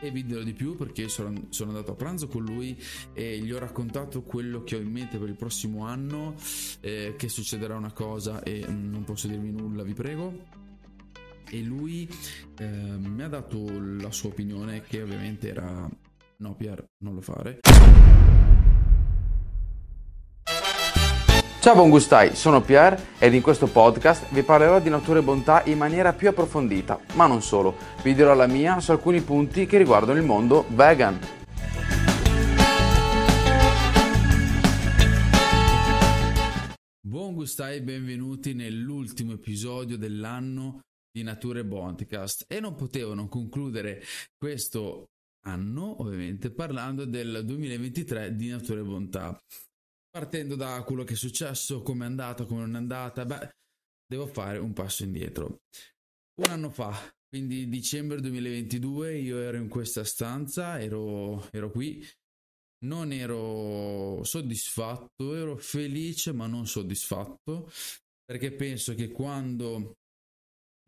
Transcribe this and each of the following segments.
e vi dirò di più perché sono, sono, andato a pranzo con lui e gli ho raccontato quello che ho in mente per il prossimo anno, eh, che succederà una cosa e mm, non posso dirvi nulla, vi prego. E lui eh, mi ha dato la sua opinione che ovviamente era no Pier, non lo fare. Ciao buon gustai, sono Pierre ed in questo podcast vi parlerò di natura e bontà in maniera più approfondita, ma non solo, vi dirò la mia su alcuni punti che riguardano il mondo vegan. Buon gustai, benvenuti nell'ultimo episodio dell'anno di Natura e Bontcast e non potevo non concludere questo anno, ovviamente, parlando del 2023 di Natura e Bontà. Partendo da quello che è successo, come è andata, come non è andata, beh, devo fare un passo indietro. Un anno fa, quindi dicembre 2022, io ero in questa stanza, ero, ero qui, non ero soddisfatto, ero felice ma non soddisfatto, perché penso che quando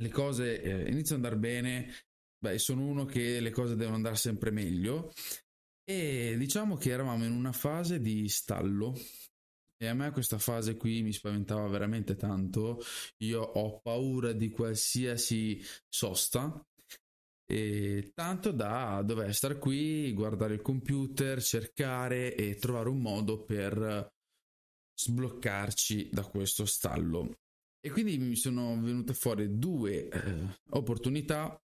le cose eh, iniziano ad andare bene, beh, sono uno che le cose devono andare sempre meglio e diciamo che eravamo in una fase di stallo e a me questa fase qui mi spaventava veramente tanto. Io ho paura di qualsiasi sosta e tanto da dover stare qui, guardare il computer, cercare e trovare un modo per sbloccarci da questo stallo. E quindi mi sono venute fuori due eh, opportunità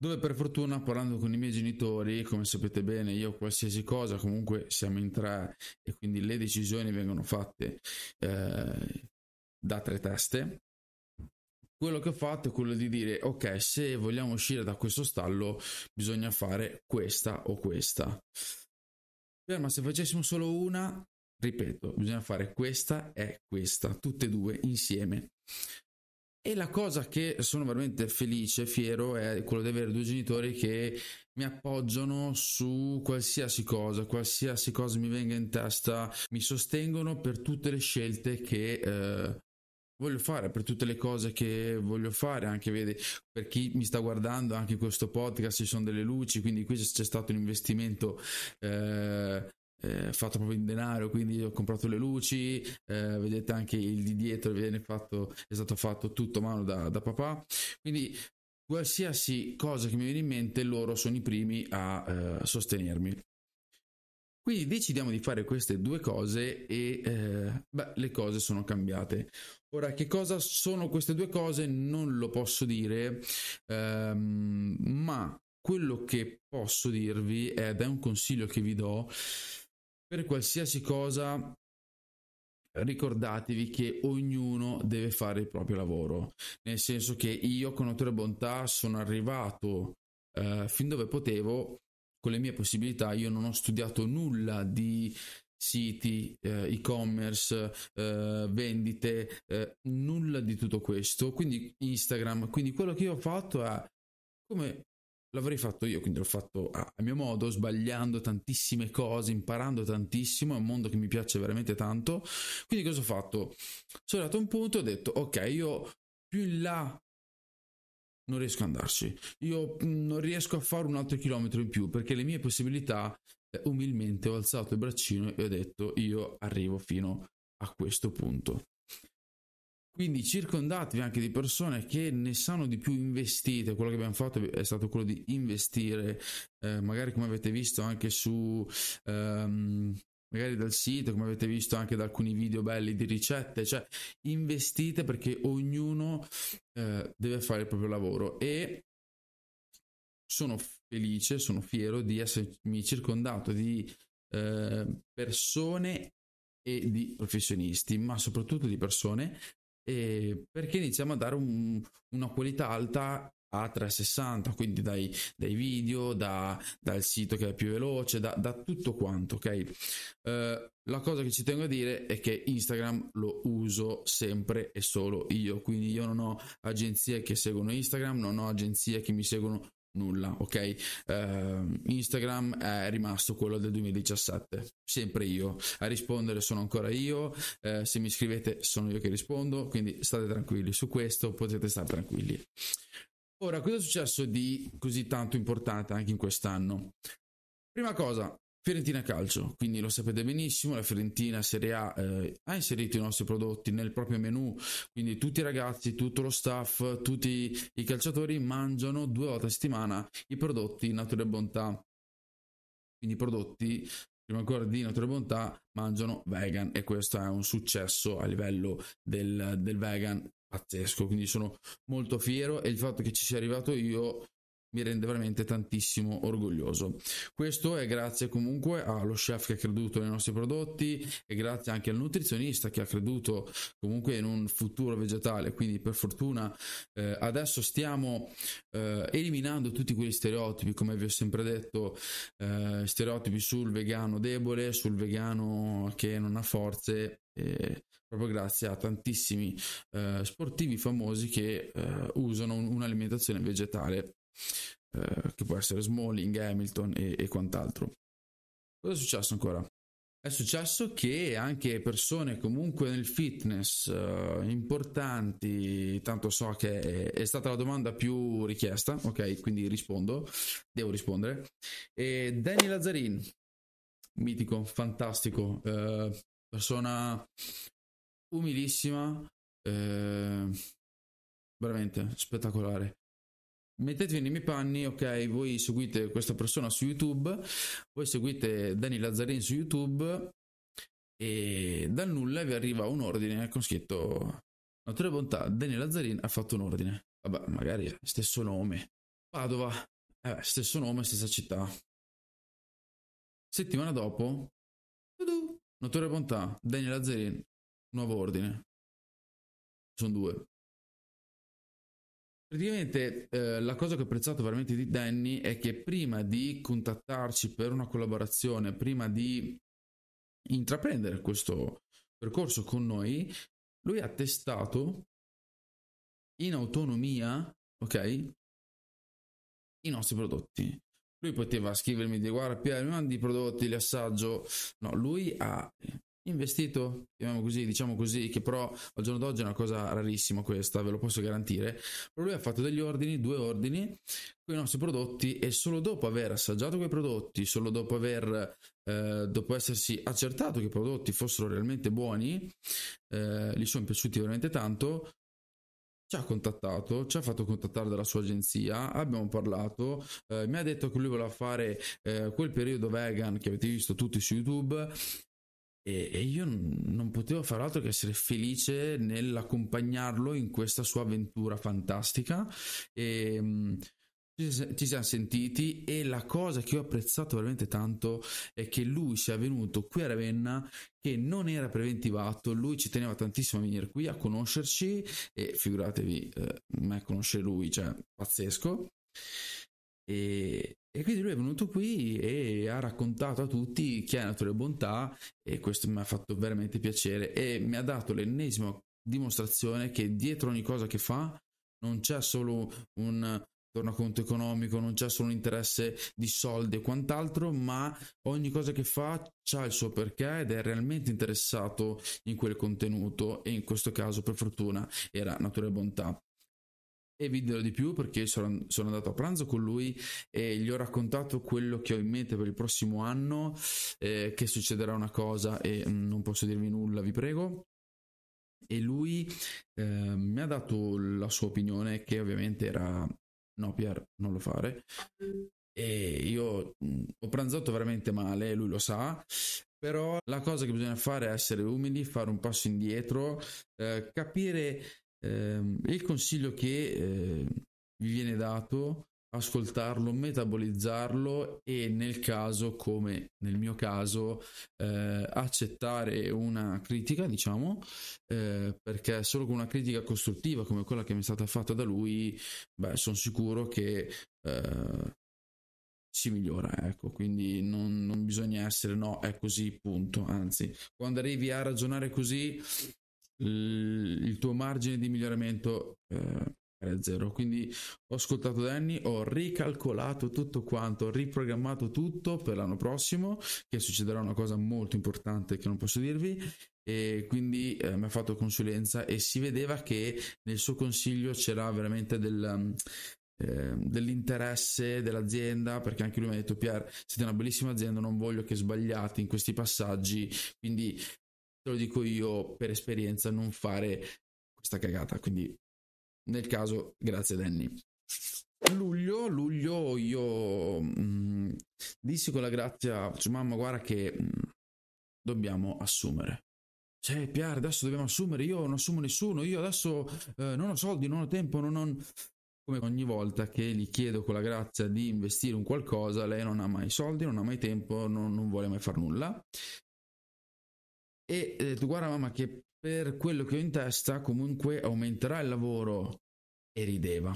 dove per fortuna parlando con i miei genitori, come sapete bene, io qualsiasi cosa comunque siamo in tre e quindi le decisioni vengono fatte eh, da tre teste. Quello che ho fatto è quello di dire ok, se vogliamo uscire da questo stallo bisogna fare questa o questa. Ma se facessimo solo una, ripeto, bisogna fare questa e questa, tutte e due insieme. E la cosa che sono veramente felice, fiero, è quello di avere due genitori che mi appoggiano su qualsiasi cosa, qualsiasi cosa mi venga in testa, mi sostengono per tutte le scelte che eh, voglio fare, per tutte le cose che voglio fare, anche vedi, per chi mi sta guardando, anche in questo podcast ci sono delle luci, quindi qui c'è stato un investimento eh, eh, fatto proprio in denaro, quindi ho comprato le luci, eh, vedete anche il di dietro fatto, è stato fatto tutto a mano da, da, papà, quindi qualsiasi cosa che mi viene in mente loro sono i primi a eh, sostenermi. Quindi decidiamo di fare queste due cose e eh, beh, le cose sono cambiate. Ora, che cosa sono queste due cose non lo posso dire, ehm, ma quello che posso dirvi ed è un consiglio che vi do per qualsiasi cosa ricordatevi che ognuno deve fare il proprio lavoro, nel senso che io con Autore Bontà sono arrivato eh, fin dove potevo. Con le mie possibilità, io non ho studiato nulla di siti, eh, e-commerce, eh, vendite, eh, nulla di tutto questo, quindi Instagram, quindi quello che io ho fatto è come l'avrei fatto io, quindi l'ho fatto a, mio modo, sbagliando tantissime cose, imparando tantissimo, è un mondo che mi piace veramente tanto. Quindi cosa ho fatto? Sono arrivato a un punto e ho detto, ok, io più in là non riesco ad andarci, io mm, non riesco a fare un altro chilometro in più perché le mie possibilità, eh, umilmente ho alzato il braccino e ho detto, io arrivo fino a questo punto. Quindi circondatevi anche di persone che ne sanno di più investite. Quello che abbiamo fatto è stato quello di investire, eh, magari come avete visto anche su, um, magari dal sito, come avete visto anche da alcuni video belli di ricette. Cioè, investite perché ognuno eh, deve fare il proprio lavoro. E sono felice, sono fiero di essermi circondato di eh, persone e di professionisti, ma soprattutto di persone e perché iniziamo a dare un, una qualità alta a 360, quindi dai, dai video, da, dal sito che è più veloce, da, da tutto quanto, ok? Uh, la cosa che ci tengo a dire è che Instagram lo uso sempre e solo io, quindi io non ho agenzie che seguono Instagram, non ho agenzie che mi seguono nulla, ok? Uh, Instagram è rimasto quello del 2017, sempre io. A rispondere sono ancora io, uh, se mi scrivete sono io che rispondo, quindi state tranquilli su questo, potete stare tranquilli. Ora, cosa è successo di così tanto importante anche in quest'anno? Prima cosa, Fiorentina Calcio, quindi lo sapete benissimo, la Fiorentina Serie A eh, ha inserito i nostri prodotti nel proprio menu, quindi tutti i ragazzi, tutto lo staff, tutti i calciatori mangiano due volte a settimana i prodotti Natura e Bontà. Quindi i prodotti, prima ancora di Natura e Bontà, mangiano vegan e questo è un successo a livello del, del vegan pazzesco, quindi sono molto fiero e il fatto che ci sia arrivato io mi rende veramente tantissimo orgoglioso. Questo è grazie comunque allo chef che ha creduto nei nostri prodotti e grazie anche al nutrizionista che ha creduto comunque in un futuro vegetale. Quindi per fortuna eh, adesso stiamo eh, eliminando tutti quegli stereotipi, come vi ho sempre detto, eh, stereotipi sul vegano debole, sul vegano che non ha forze. proprio grazie a tantissimi eh, sportivi famosi che eh, usano un'alimentazione vegetale eh, che può essere Smalling, Hamilton e, e quant'altro. Cosa è successo ancora? È successo che anche persone comunque nel fitness uh, importanti, tanto so che è, è, stata la domanda più richiesta, ok? Quindi rispondo, devo rispondere. E Danny Lazzarin, mitico, fantastico, uh, persona umilissima, uh, veramente spettacolare mettetevi nei miei panni, ok, voi seguite questa persona su YouTube, voi seguite Dani Lazzarin su YouTube e dal nulla vi arriva un ordine con scritto Natura e Bontà, Dani Lazzarin ha fatto un ordine. Vabbè, magari stesso nome. Padova, eh, stesso nome, stessa città. Settimana dopo, Natura e Bontà, Dani Lazzarin, nuovo ordine. Sono due. Praticamente eh, la cosa che ho apprezzato veramente di Danny è che prima di contattarci per una collaborazione, prima di intraprendere questo percorso con noi, lui ha testato in autonomia, ok, i nostri prodotti. Lui poteva scrivermi di guarda Pier, mi mandi i prodotti, li assaggio. No, lui ha investito, diciamo così, diciamo così, che però al giorno d'oggi è una cosa rarissima questa, ve lo posso garantire. Però lui ha fatto degli ordini, due ordini con i nostri prodotti e solo dopo aver assaggiato quei prodotti, solo dopo aver eh, dopo essersi accertato che i prodotti fossero realmente buoni, eh, gli sono piaciuti veramente tanto, ci ha contattato, ci ha fatto contattare dalla sua agenzia, abbiamo parlato, eh, mi ha detto che lui voleva fare eh, quel periodo vegan che avete visto tutti su YouTube e, e io non potevo fare altro che essere felice nell'accompagnarlo in questa sua avventura fantastica. E, mm, ci siamo sentiti e la cosa che ho apprezzato veramente tanto è che lui sia venuto qui a Ravenna che non era preventivato, lui ci teneva tantissimo a venire qui a conoscerci e figuratevi eh, me conoscere lui, cioè pazzesco. E, e quindi lui è venuto qui e ha raccontato a tutti chi è Natura e Bontà e questo mi ha fatto veramente piacere e mi ha dato l'ennesima dimostrazione che dietro ogni cosa che fa non c'è solo un tornaconto economico, non c'è solo un interesse di soldi e quant'altro, ma ogni cosa che fa ha il suo perché ed è realmente interessato in quel contenuto e in questo caso per fortuna era Natura e Bontà e vi dirò di più perché sono, sono, andato a pranzo con lui e gli ho raccontato quello che ho in mente per il prossimo anno, eh, che succederà una cosa e mm, non posso dirvi nulla, vi prego. E lui eh, mi ha dato la sua opinione che ovviamente era no Pier, non lo fare. E io mh, mm, ho pranzato veramente male, lui lo sa, però la cosa che bisogna fare è essere umili, fare un passo indietro, eh, capire eh, il consiglio che eh, vi viene dato ascoltarlo, metabolizzarlo e nel caso, come nel mio caso, eh, accettare una critica, diciamo, eh, perché solo con una critica costruttiva come quella che mi è stata fatta da lui, beh, sono sicuro che eh, si migliora, ecco, quindi non, non bisogna essere no, è così, punto, anzi, quando arrivi a ragionare così il tuo margine di miglioramento eh, è zero. Quindi ho ascoltato Danny, ho ricalcolato tutto quanto, ho riprogrammato tutto per l'anno prossimo, che succederà una cosa molto importante che non posso dirvi. E quindi eh, mi ha fatto consulenza e si vedeva che nel suo consiglio c'era veramente del, eh, dell'interesse dell'azienda, perché anche lui mi ha detto Pier, siete una bellissima azienda, non voglio che sbagliate in questi passaggi, quindi te lo dico io per esperienza, non fare questa cagata, quindi nel caso grazie Danny. Luglio, luglio io mh, mm, dissi con la grazia, cioè, mamma guarda che mh, mm, dobbiamo assumere. Cioè, Pier, adesso dobbiamo assumere, io non assumo nessuno, io adesso eh, non ho soldi, non ho tempo, non ho... Come ogni volta che gli chiedo con la grazia di investire in qualcosa, lei non ha mai soldi, non ha mai tempo, non, non vuole mai fare nulla. E eh, tu guarda mamma che per quello che ho in testa comunque aumenterà il lavoro e rideva.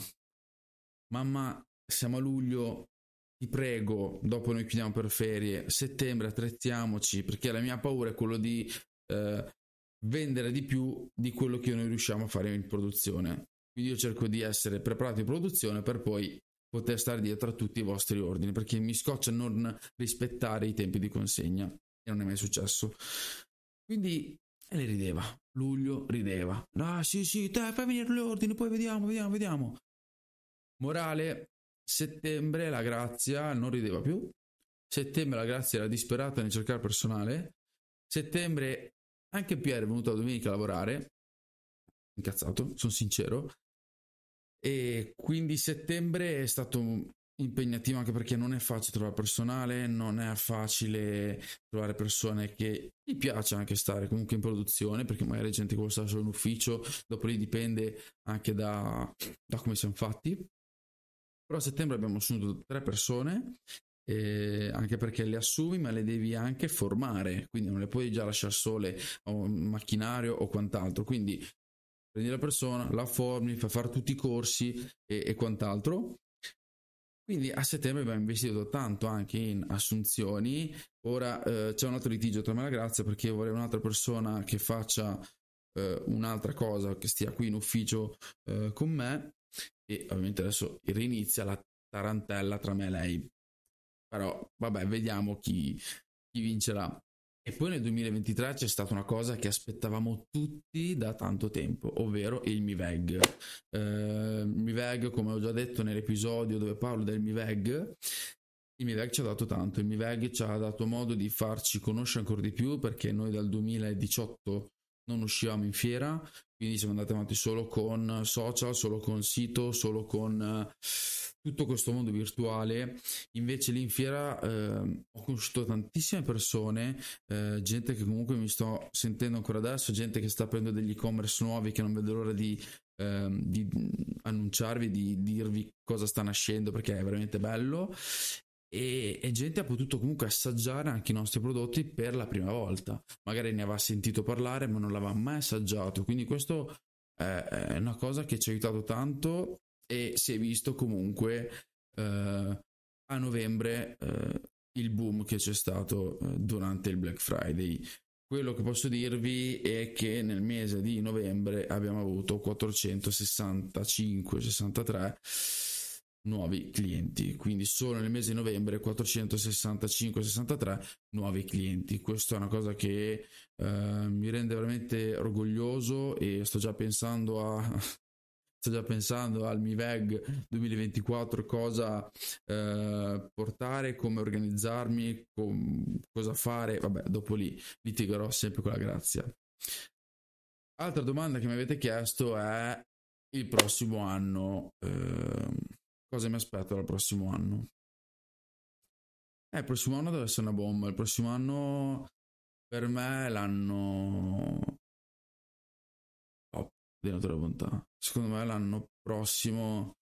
Mamma, siamo a luglio, ti prego, dopo noi chiudiamo per ferie, settembre attrezziamoci, perché la mia paura è quello di eh, vendere di più di quello che noi riusciamo a fare in produzione. Quindi io cerco di essere preparato in produzione per poi poter stare dietro a tutti i vostri ordini, perché mi scoccia non rispettare i tempi di consegna e non è mai successo. Quindi e le rideva. Luglio rideva. Ah sì sì, te fai venire gli ordini, poi vediamo, vediamo, vediamo. Morale, settembre la grazia non rideva più. Settembre la grazia era disperata nel cercare personale. Settembre anche Pierre è venuto la domenica a lavorare. Incazzato, sono sincero. E quindi settembre è stato impegnativo anche perché non è facile trovare personale, non è facile trovare persone che gli piace anche stare comunque in produzione, perché magari gente che vuole stare solo in ufficio, dopo lì dipende anche da, da come siamo fatti. Però a settembre abbiamo assunto tre persone, eh, anche perché le assumi ma le devi anche formare, quindi non le puoi già lasciare sole a un macchinario o quant'altro, quindi prendi la persona, la formi, fai fare tutti i corsi e, e quant'altro quindi a settembre abbiamo investito tanto anche in assunzioni. Ora eh, c'è un altro litigio tra me e la Grazia perché io vorrei un'altra persona che faccia eh, un'altra cosa, che stia qui in ufficio eh, con me. E ovviamente adesso rinizia la tarantella tra me e lei. Però vabbè, vediamo chi, chi vincerà. E poi nel 2023 c'è stata una cosa che aspettavamo tutti da tanto tempo, ovvero il MiVeg. Eh, MiVeg, come ho già detto nell'episodio dove parlo del MiVeg, il MiVeg ci ha dato tanto, il MiVeg ci ha dato modo di farci conoscere ancora di più perché noi dal 2018 non uscivamo in fiera, quindi siamo andati avanti solo con social, solo con sito, solo con tutto questo mondo virtuale. Invece lì in fiera eh, ho conosciuto tantissime persone, eh, gente che comunque mi sto sentendo ancora adesso, gente che sta aprendo degli e-commerce nuovi che non vedo l'ora di, eh, di annunciarvi, di dirvi cosa sta nascendo perché è veramente bello. E, e, gente ha potuto comunque assaggiare anche i nostri prodotti per la prima volta. Magari ne aveva sentito parlare, ma non l'aveva mai assaggiato. Quindi questo è una cosa che ci ha aiutato tanto e si è visto comunque eh, a novembre eh, il boom che c'è stato eh, durante il Black Friday. Quello che posso dirvi è che nel mese di novembre abbiamo avuto 465-63 nuovi clienti, quindi solo nel mese di novembre 465-63 nuovi clienti. Questa è una cosa che eh, mi rende veramente orgoglioso e sto già pensando a sto già pensando al MiVeg 2024 cosa eh, portare, come organizzarmi, com- cosa fare, vabbè dopo lì litigherò sempre con la grazia. Altra domanda che mi avete chiesto è il prossimo anno, eh, cosa mi aspetto dal prossimo anno? Eh, il prossimo anno deve essere una bomba, il prossimo anno per me è l'anno di natura bontà. Secondo me l'anno prossimo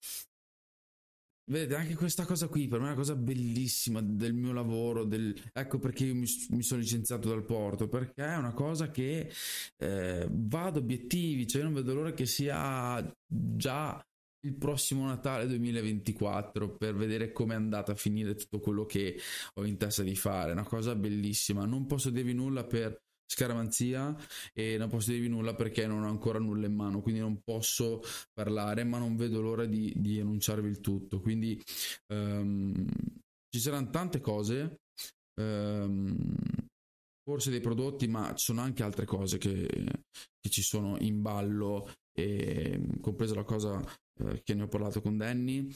Vedete, anche questa cosa qui per me è una cosa bellissima del mio lavoro. Del... Ecco perché io mi, mi, sono licenziato dal porto. Perché è una cosa che eh, va ad obiettivi. Cioè, io non vedo l'ora che sia già il prossimo Natale 2024 per vedere come è andata a finire tutto quello che ho in testa di fare. Una cosa bellissima. Non posso dirvi nulla per scaramanzia e non posso dirvi nulla perché non ho ancora nulla in mano, quindi non posso parlare, ma non vedo l'ora di, di annunciarvi il tutto. Quindi um, ci saranno tante cose, um, forse dei prodotti, ma ci sono anche altre cose che, che ci sono in ballo, e, compresa la cosa eh, che ne ho parlato con Danny.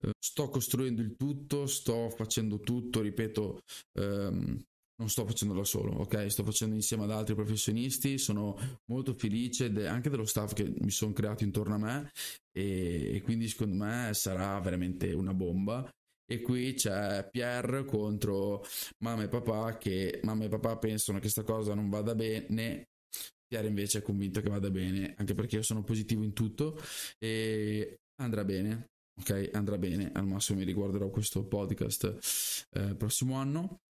Eh, sto costruendo il tutto, sto facendo tutto, ripeto, ehm, non sto facendo da solo, ok? Sto facendo insieme ad altri professionisti, sono molto felice de- anche dello staff che mi sono creato intorno a me e, e quindi secondo me sarà veramente una bomba. E qui c'è Pierre contro mamma e papà che mamma e papà pensano che questa cosa non vada bene. Pierre invece è convinto che vada bene, anche perché io sono positivo in tutto e andrà bene. Ok, andrà bene. Al massimo mi riguarderò questo podcast eh, prossimo anno.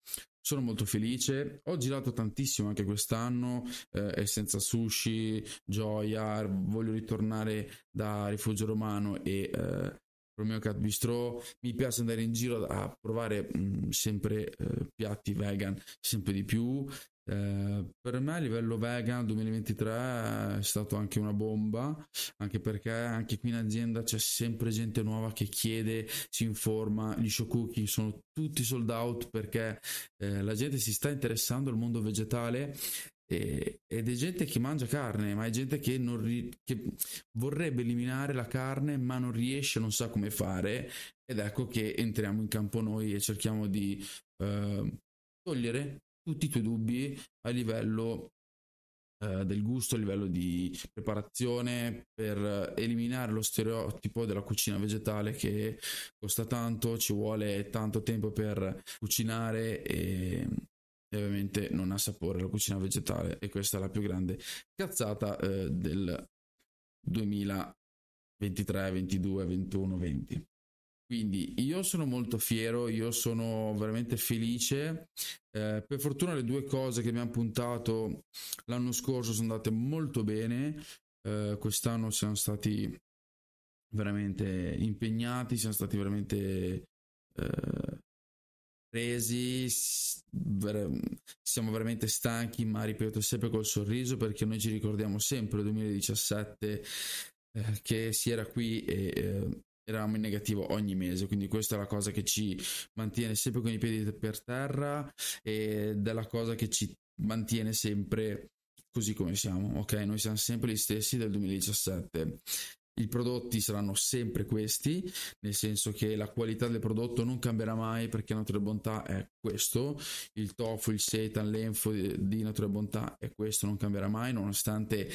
Sono molto felice. Ho girato tantissimo anche quest'anno. Eh, senza sushi, gioia. Voglio ritornare da Rifugio Romano e eh, Romeo Cat Bistro. Mi piace andare in giro a provare mh, mm, sempre eh, piatti vegan, sempre di più. Eh, per me a livello vegan 2023 è stato anche una bomba anche perché anche qui in azienda c'è sempre gente nuova che chiede si informa gli show cooking sono tutti sold out perché eh, la gente si sta interessando al mondo vegetale e, ed è gente che mangia carne ma è gente che, ri- che vorrebbe eliminare la carne ma non riesce non sa come fare ed ecco che entriamo in campo noi e cerchiamo di eh, togliere tutti i tuoi dubbi a livello eh, del gusto, a livello di preparazione, per eliminare lo stereotipo della cucina vegetale che costa tanto, ci vuole tanto tempo per cucinare e, e ovviamente non ha sapore la cucina vegetale e questa è la più grande cazzata eh, del 2023, 22, 21, 20. Quindi io sono molto fiero, io sono veramente felice. Eh, per fortuna le due cose che abbiamo puntato l'anno scorso sono andate molto bene. Eh, quest'anno siamo stati veramente impegnati, siamo stati veramente eh, presi, siamo veramente stanchi, ma ripeto sempre col sorriso perché noi ci ricordiamo sempre il 2017 eh, che si era qui e eh, eravamo in negativo ogni mese, quindi questa è la cosa che ci mantiene sempre con i piedi per terra ed è la cosa che ci mantiene sempre così come siamo, ok? Noi siamo sempre gli stessi del 2017. I prodotti saranno sempre questi, nel senso che la qualità del prodotto non cambierà mai perché Natura Bontà è questo, il tofu, il seitan, l'enfo di Natura Bontà è questo, non cambierà mai, nonostante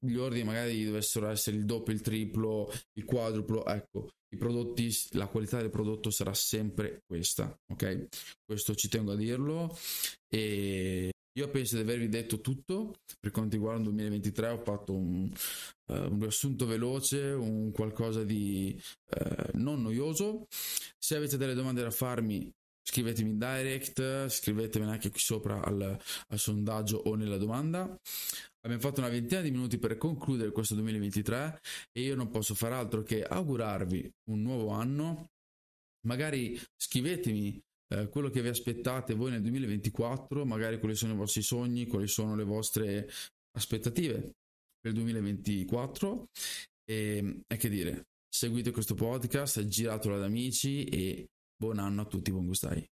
gli ordini magari dovessero essere il doppio, il triplo, il quadruplo, ecco, i prodotti, la qualità del prodotto sarà sempre questa, ok? Questo ci tengo a dirlo e io penso di avervi detto tutto per quanto riguarda il 2023, ho fatto un, uh, un riassunto veloce, un qualcosa di uh, non noioso. Se avete delle domande da farmi, scrivetemi in direct, scrivetemi anche qui sopra al, al sondaggio o nella domanda. Abbiamo fatto una ventina di minuti per concludere questo 2023 e io non posso far altro che augurarvi un nuovo anno. Magari scrivetemi eh, quello che vi aspettate voi nel 2024, magari quali sono i vostri sogni, quali sono le vostre aspettative per il 2024 e, e che dire, seguite questo podcast, giratelo ad amici e buon anno a tutti, buon gustai.